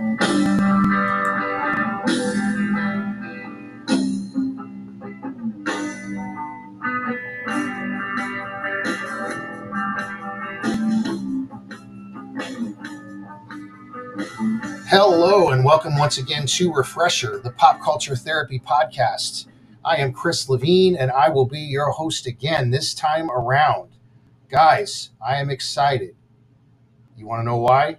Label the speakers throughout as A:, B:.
A: Hello, and welcome once again to Refresher, the pop culture therapy podcast. I am Chris Levine, and I will be your host again this time around. Guys, I am excited. You want to know why?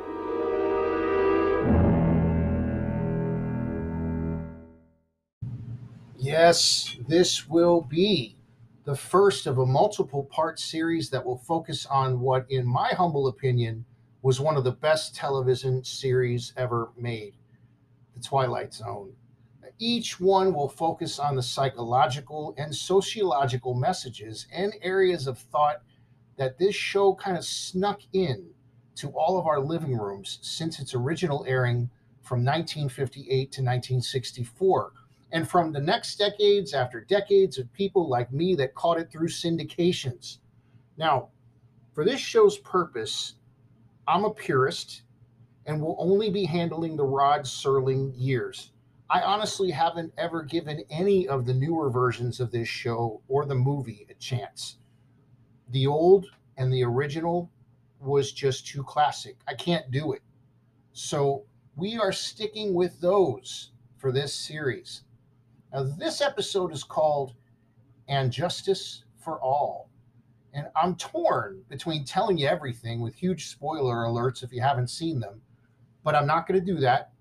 A: Yes, this will be the first of a multiple part series that will focus on what, in my humble opinion, was one of the best television series ever made The Twilight Zone. Each one will focus on the psychological and sociological messages and areas of thought that this show kind of snuck in to all of our living rooms since its original airing from 1958 to 1964 and from the next decades after decades of people like me that caught it through syndications. Now, for this show's purpose, I'm a purist and will only be handling the Rod Serling years. I honestly haven't ever given any of the newer versions of this show or the movie a chance. The old and the original was just too classic. I can't do it. So we are sticking with those for this series. Now, this episode is called And Justice for All. And I'm torn between telling you everything with huge spoiler alerts if you haven't seen them, but I'm not going to do that.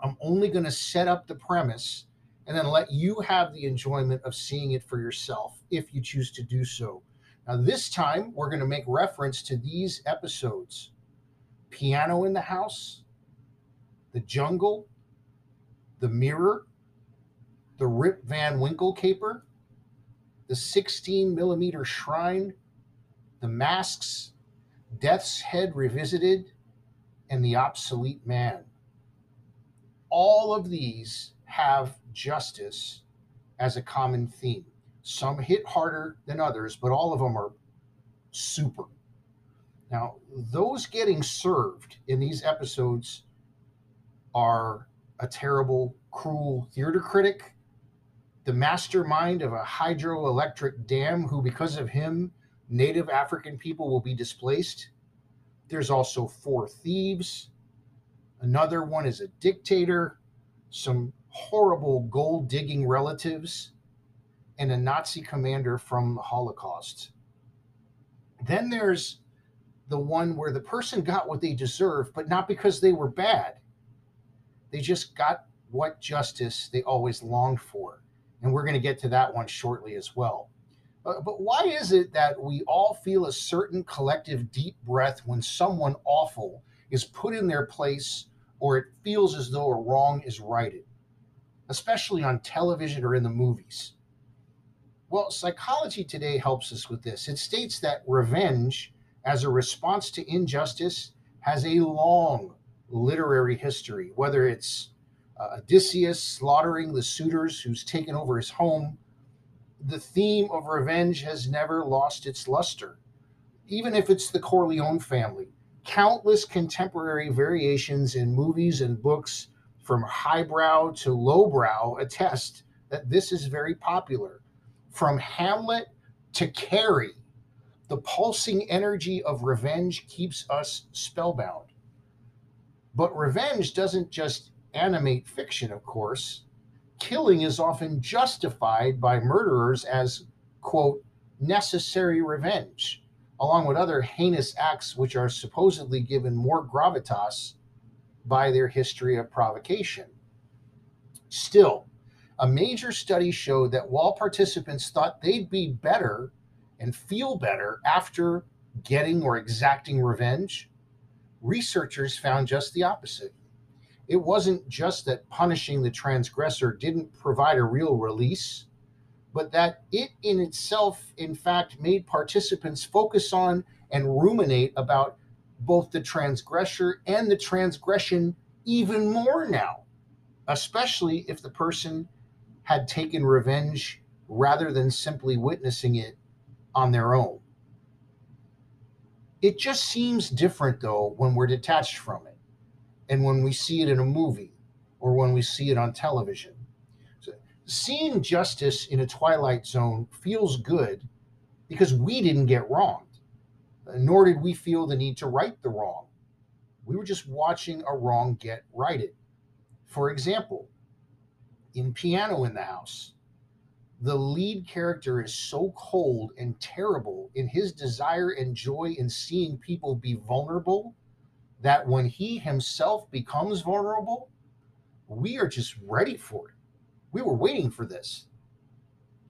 A: I'm only going to set up the premise and then let you have the enjoyment of seeing it for yourself if you choose to do so. Now, this time we're going to make reference to these episodes Piano in the House, The Jungle, The Mirror, the Rip Van Winkle caper, the 16 millimeter shrine, the masks, Death's Head Revisited, and the Obsolete Man. All of these have justice as a common theme. Some hit harder than others, but all of them are super. Now, those getting served in these episodes are a terrible, cruel theater critic the mastermind of a hydroelectric dam, who, because of him, native African people will be displaced. There's also four thieves. Another one is a dictator, some horrible gold digging relatives, and a Nazi commander from the Holocaust. Then there's the one where the person got what they deserved, but not because they were bad. They just got what justice they always longed for and we're going to get to that one shortly as well. Uh, but why is it that we all feel a certain collective deep breath when someone awful is put in their place or it feels as though a wrong is righted, especially on television or in the movies? Well, psychology today helps us with this. It states that revenge as a response to injustice has a long literary history, whether it's uh, Odysseus slaughtering the suitors who's taken over his home. The theme of revenge has never lost its luster, even if it's the Corleone family. Countless contemporary variations in movies and books, from highbrow to lowbrow, attest that this is very popular. From Hamlet to Carrie, the pulsing energy of revenge keeps us spellbound. But revenge doesn't just animate fiction, of course, killing is often justified by murderers as, quote, necessary revenge, along with other heinous acts which are supposedly given more gravitas by their history of provocation. Still, a major study showed that while participants thought they'd be better and feel better after getting or exacting revenge, researchers found just the opposite. It wasn't just that punishing the transgressor didn't provide a real release, but that it in itself, in fact, made participants focus on and ruminate about both the transgressor and the transgression even more now, especially if the person had taken revenge rather than simply witnessing it on their own. It just seems different, though, when we're detached from it and when we see it in a movie or when we see it on television. So seeing justice in a Twilight Zone feels good because we didn't get wronged, uh, nor did we feel the need to right the wrong. We were just watching a wrong get righted. For example, in Piano in the House, the lead character is so cold and terrible in his desire and joy in seeing people be vulnerable that when he himself becomes vulnerable, we are just ready for it. We were waiting for this.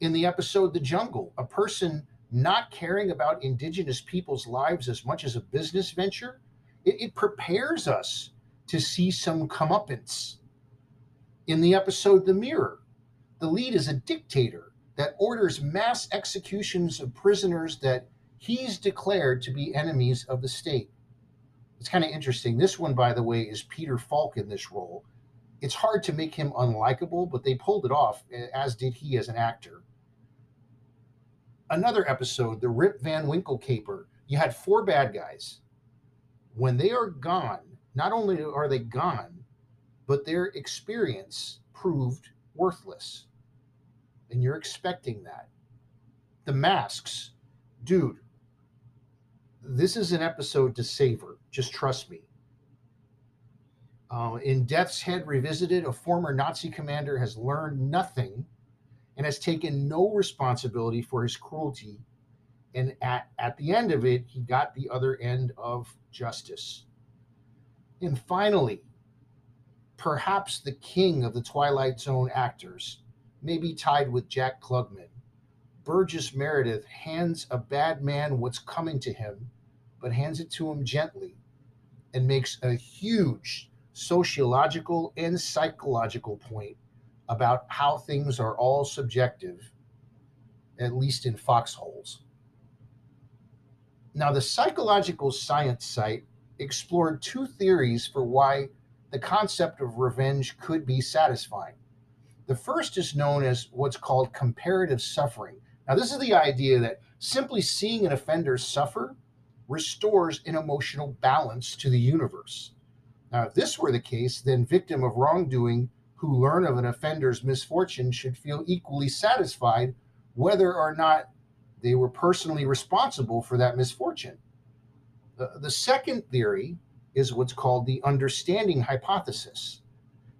A: In the episode The Jungle, a person not caring about indigenous people's lives as much as a business venture, it, it prepares us to see some comeuppance. In the episode The Mirror, the lead is a dictator that orders mass executions of prisoners that he's declared to be enemies of the state. It's kind of interesting. This one, by the way, is Peter Falk in this role. It's hard to make him unlikable, but they pulled it off, as did he as an actor. Another episode, the Rip Van Winkle caper. You had four bad guys. When they are gone, not only are they gone, but their experience proved worthless. And you're expecting that. The masks, dude, this is an episode to savor. Just trust me. Uh, in Death's Head Revisited, a former Nazi commander has learned nothing and has taken no responsibility for his cruelty. And at, at the end of it, he got the other end of justice. And finally, perhaps the king of the Twilight Zone actors, may be tied with Jack Klugman. Burgess Meredith hands a bad man what's coming to him, but hands it to him gently and makes a huge sociological and psychological point about how things are all subjective, at least in foxholes. Now, the Psychological Science site explored two theories for why the concept of revenge could be satisfying. The first is known as what's called comparative suffering. Now, this is the idea that simply seeing an offender suffer restores an emotional balance to the universe. Now, if this were the case, then victim of wrongdoing who learn of an offender's misfortune should feel equally satisfied whether or not they were personally responsible for that misfortune. The, the second theory is what's called the understanding hypothesis.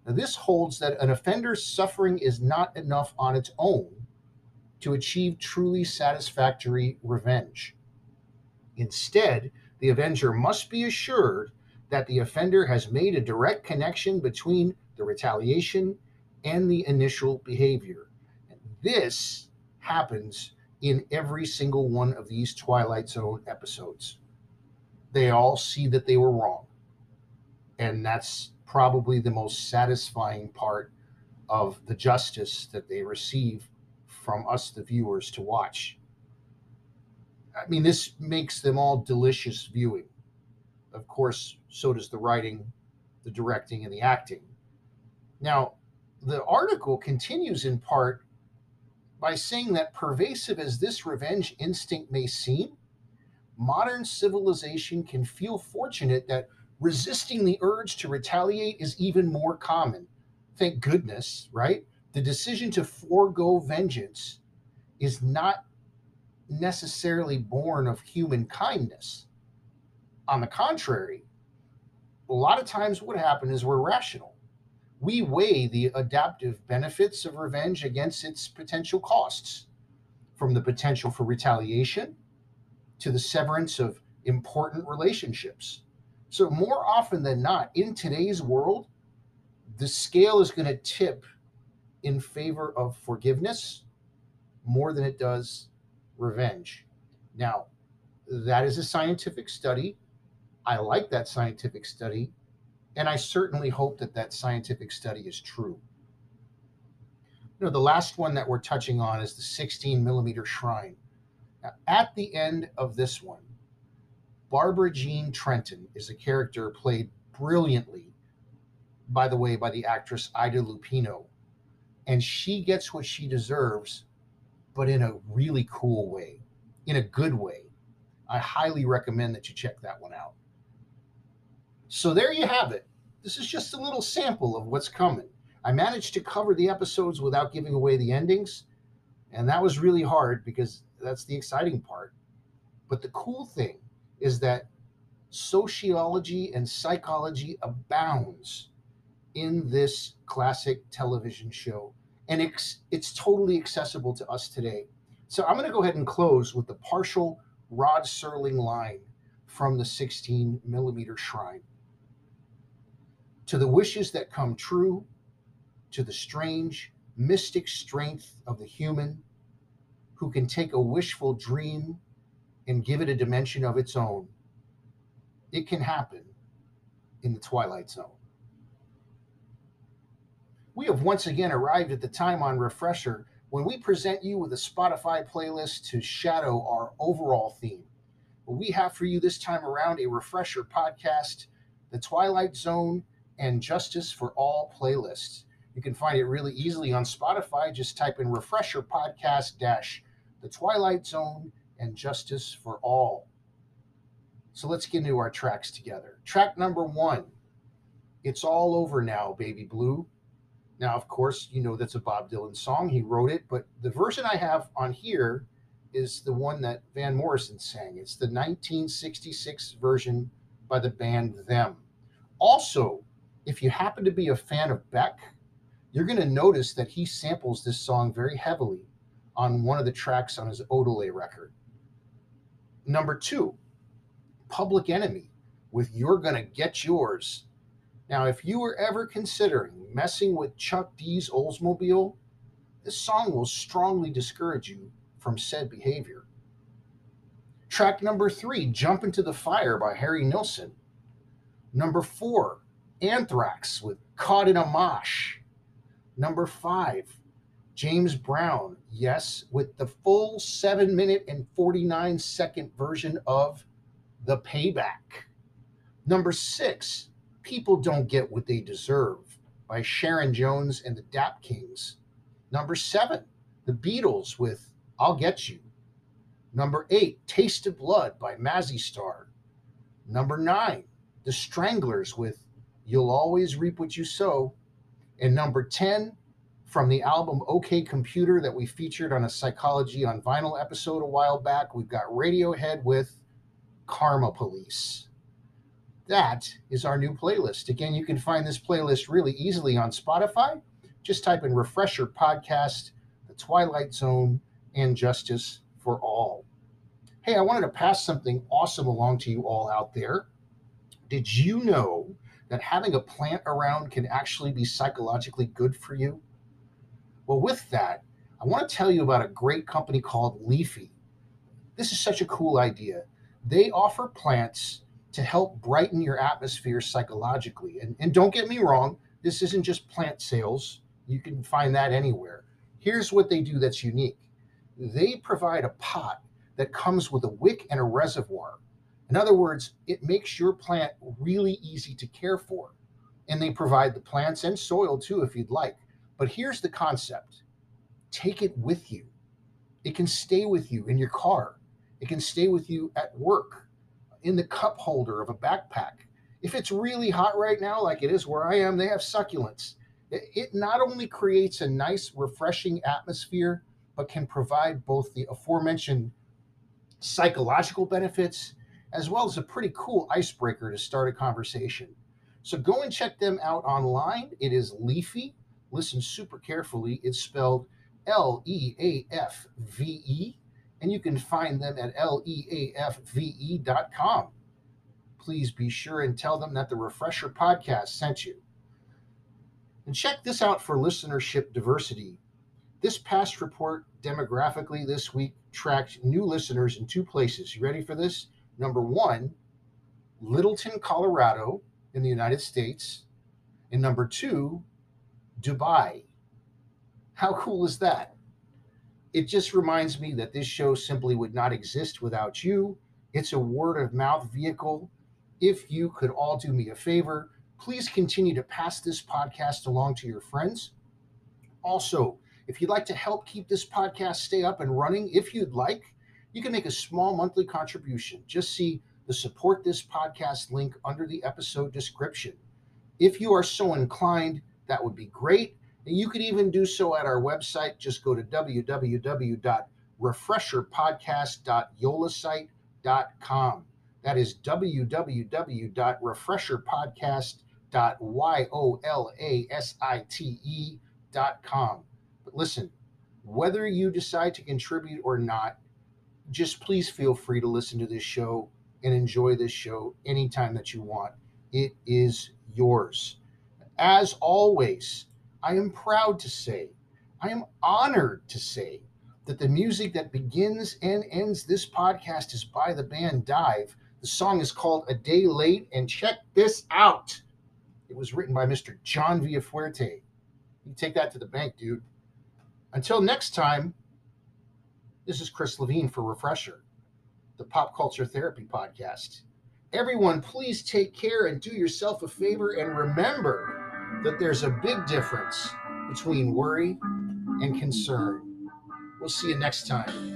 A: Now, this holds that an offender's suffering is not enough on its own to achieve truly satisfactory revenge. Instead, the avenger must be assured that the offender has made a direct connection between the retaliation and the initial behavior. And this happens in every single one of these Twilight Zone episodes. They all see that they were wrong and that's probably the most satisfying part of the justice that they receive from us, the viewers, to watch. I mean, this makes them all delicious viewing. Of course, so does the writing, the directing, and the acting. Now, the article continues in part by saying that pervasive as this revenge instinct may seem, modern civilization can feel fortunate that resisting the urge to retaliate is even more common. Thank goodness, right? The decision to forego vengeance is not necessarily born of human kindness. On the contrary, a lot of times what happens is we're rational. We weigh the adaptive benefits of revenge against its potential costs, from the potential for retaliation to the severance of important relationships so, more often than not, in today's world, the scale is going to tip in favor of forgiveness more than it does revenge. Now, that is a scientific study. I like that scientific study, and I certainly hope that that scientific study is true. You know, the last one that we're touching on is the 16 millimeter shrine. Now, at the end of this one, Barbara Jean Trenton is a character played brilliantly, by the way, by the actress Ida Lupino. And she gets what she deserves, but in a really cool way, in a good way. I highly recommend that you check that one out. So there you have it. This is just a little sample of what's coming. I managed to cover the episodes without giving away the endings, and that was really hard because that's the exciting part. But the cool thing is that sociology and psychology abounds in this classic television show, and it's, it's totally accessible to us today. So I'm going to go ahead and close with the partial Rod Serling line from the 16 millimeter shrine. To the wishes that come true, to the strange, mystic strength of the human who can take a wishful dream and give it a dimension of its own, it can happen in the Twilight Zone. We have once again arrived at the time on Refresher when we present you with a Spotify playlist to shadow our overall theme. We have for you this time around a refresher podcast, The Twilight Zone, and Justice for All playlists. You can find it really easily on Spotify. Just type in refresher podcast dash The Twilight Zone and Justice for All. So let's get into our tracks together. Track number one It's All Over Now, Baby Blue now, of course, you know that's a Bob Dylan song. He wrote it, but the version I have on here is the one that Van Morrison sang. It's the 1966 version by the band Them. Also, if you happen to be a fan of Beck, you're going to notice that he samples this song very heavily on one of the tracks on his Odelay record. Number two, Public Enemy with You're Gonna Get Yours now, if you were ever considering messing with Chuck D's Oldsmobile, this song will strongly discourage you from said behavior. Track number three, Jump Into the Fire by Harry Nilsson. Number four, Anthrax with Caught in a Mosh. Number five, James Brown, yes, with the full seven minute and 49 second version of The Payback. Number six, People Don't Get What They Deserve by Sharon Jones and the Dap Kings. Number seven, The Beatles with I'll Get You. Number eight, Taste of Blood by Mazzy Star. Number nine, The Stranglers with You'll Always Reap What You Sow. And number 10, from the album OK Computer that we featured on a Psychology on Vinyl episode a while back, we've got Radiohead with Karma Police that is our new playlist. Again, you can find this playlist really easily on Spotify. Just type in Refresher Podcast, The Twilight Zone, and Justice for All. Hey, I wanted to pass something awesome along to you all out there. Did you know that having a plant around can actually be psychologically good for you? Well, with that, I want to tell you about a great company called Leafy. This is such a cool idea. They offer plants to help brighten your atmosphere psychologically. And, and don't get me wrong, this isn't just plant sales. You can find that anywhere. Here's what they do that's unique they provide a pot that comes with a wick and a reservoir. In other words, it makes your plant really easy to care for. And they provide the plants and soil too, if you'd like. But here's the concept take it with you. It can stay with you in your car, it can stay with you at work in the cup holder of a backpack. If it's really hot right now, like it is where I am, they have succulents. It not only creates a nice, refreshing atmosphere, but can provide both the aforementioned psychological benefits as well as a pretty cool icebreaker to start a conversation. So go and check them out online. It is Leafy. Listen super carefully. It's spelled L E A F V E and you can find them at leafve.com. Please be sure and tell them that the Refresher Podcast sent you. And check this out for listenership diversity. This past report demographically this week attract new listeners in two places. You ready for this? Number one, Littleton, Colorado, in the United States. And number two, Dubai. How cool is that? It just reminds me that this show simply would not exist without you. It's a word of mouth vehicle. If you could all do me a favor, please continue to pass this podcast along to your friends. Also, if you'd like to help keep this podcast stay up and running, if you'd like, you can make a small monthly contribution. Just see the support this podcast link under the episode description. If you are so inclined, that would be great. And you could even do so at our website. Just go to www.refresherpodcast.yolasite.com. That is www.refresherpodcast.yolasite.com. But listen, whether you decide to contribute or not, just please feel free to listen to this show and enjoy this show anytime that you want. It is yours. As always, I am proud to say, I am honored to say that the music that begins and ends this podcast is by the band Dive. The song is called A Day Late, and check this out. It was written by Mr. John Villafuerte. You take that to the bank, dude. Until next time, this is Chris Levine for Refresher, the Pop Culture Therapy Podcast. Everyone, please take care and do yourself a favor and remember that there's a big difference between worry and concern. We'll see you next time.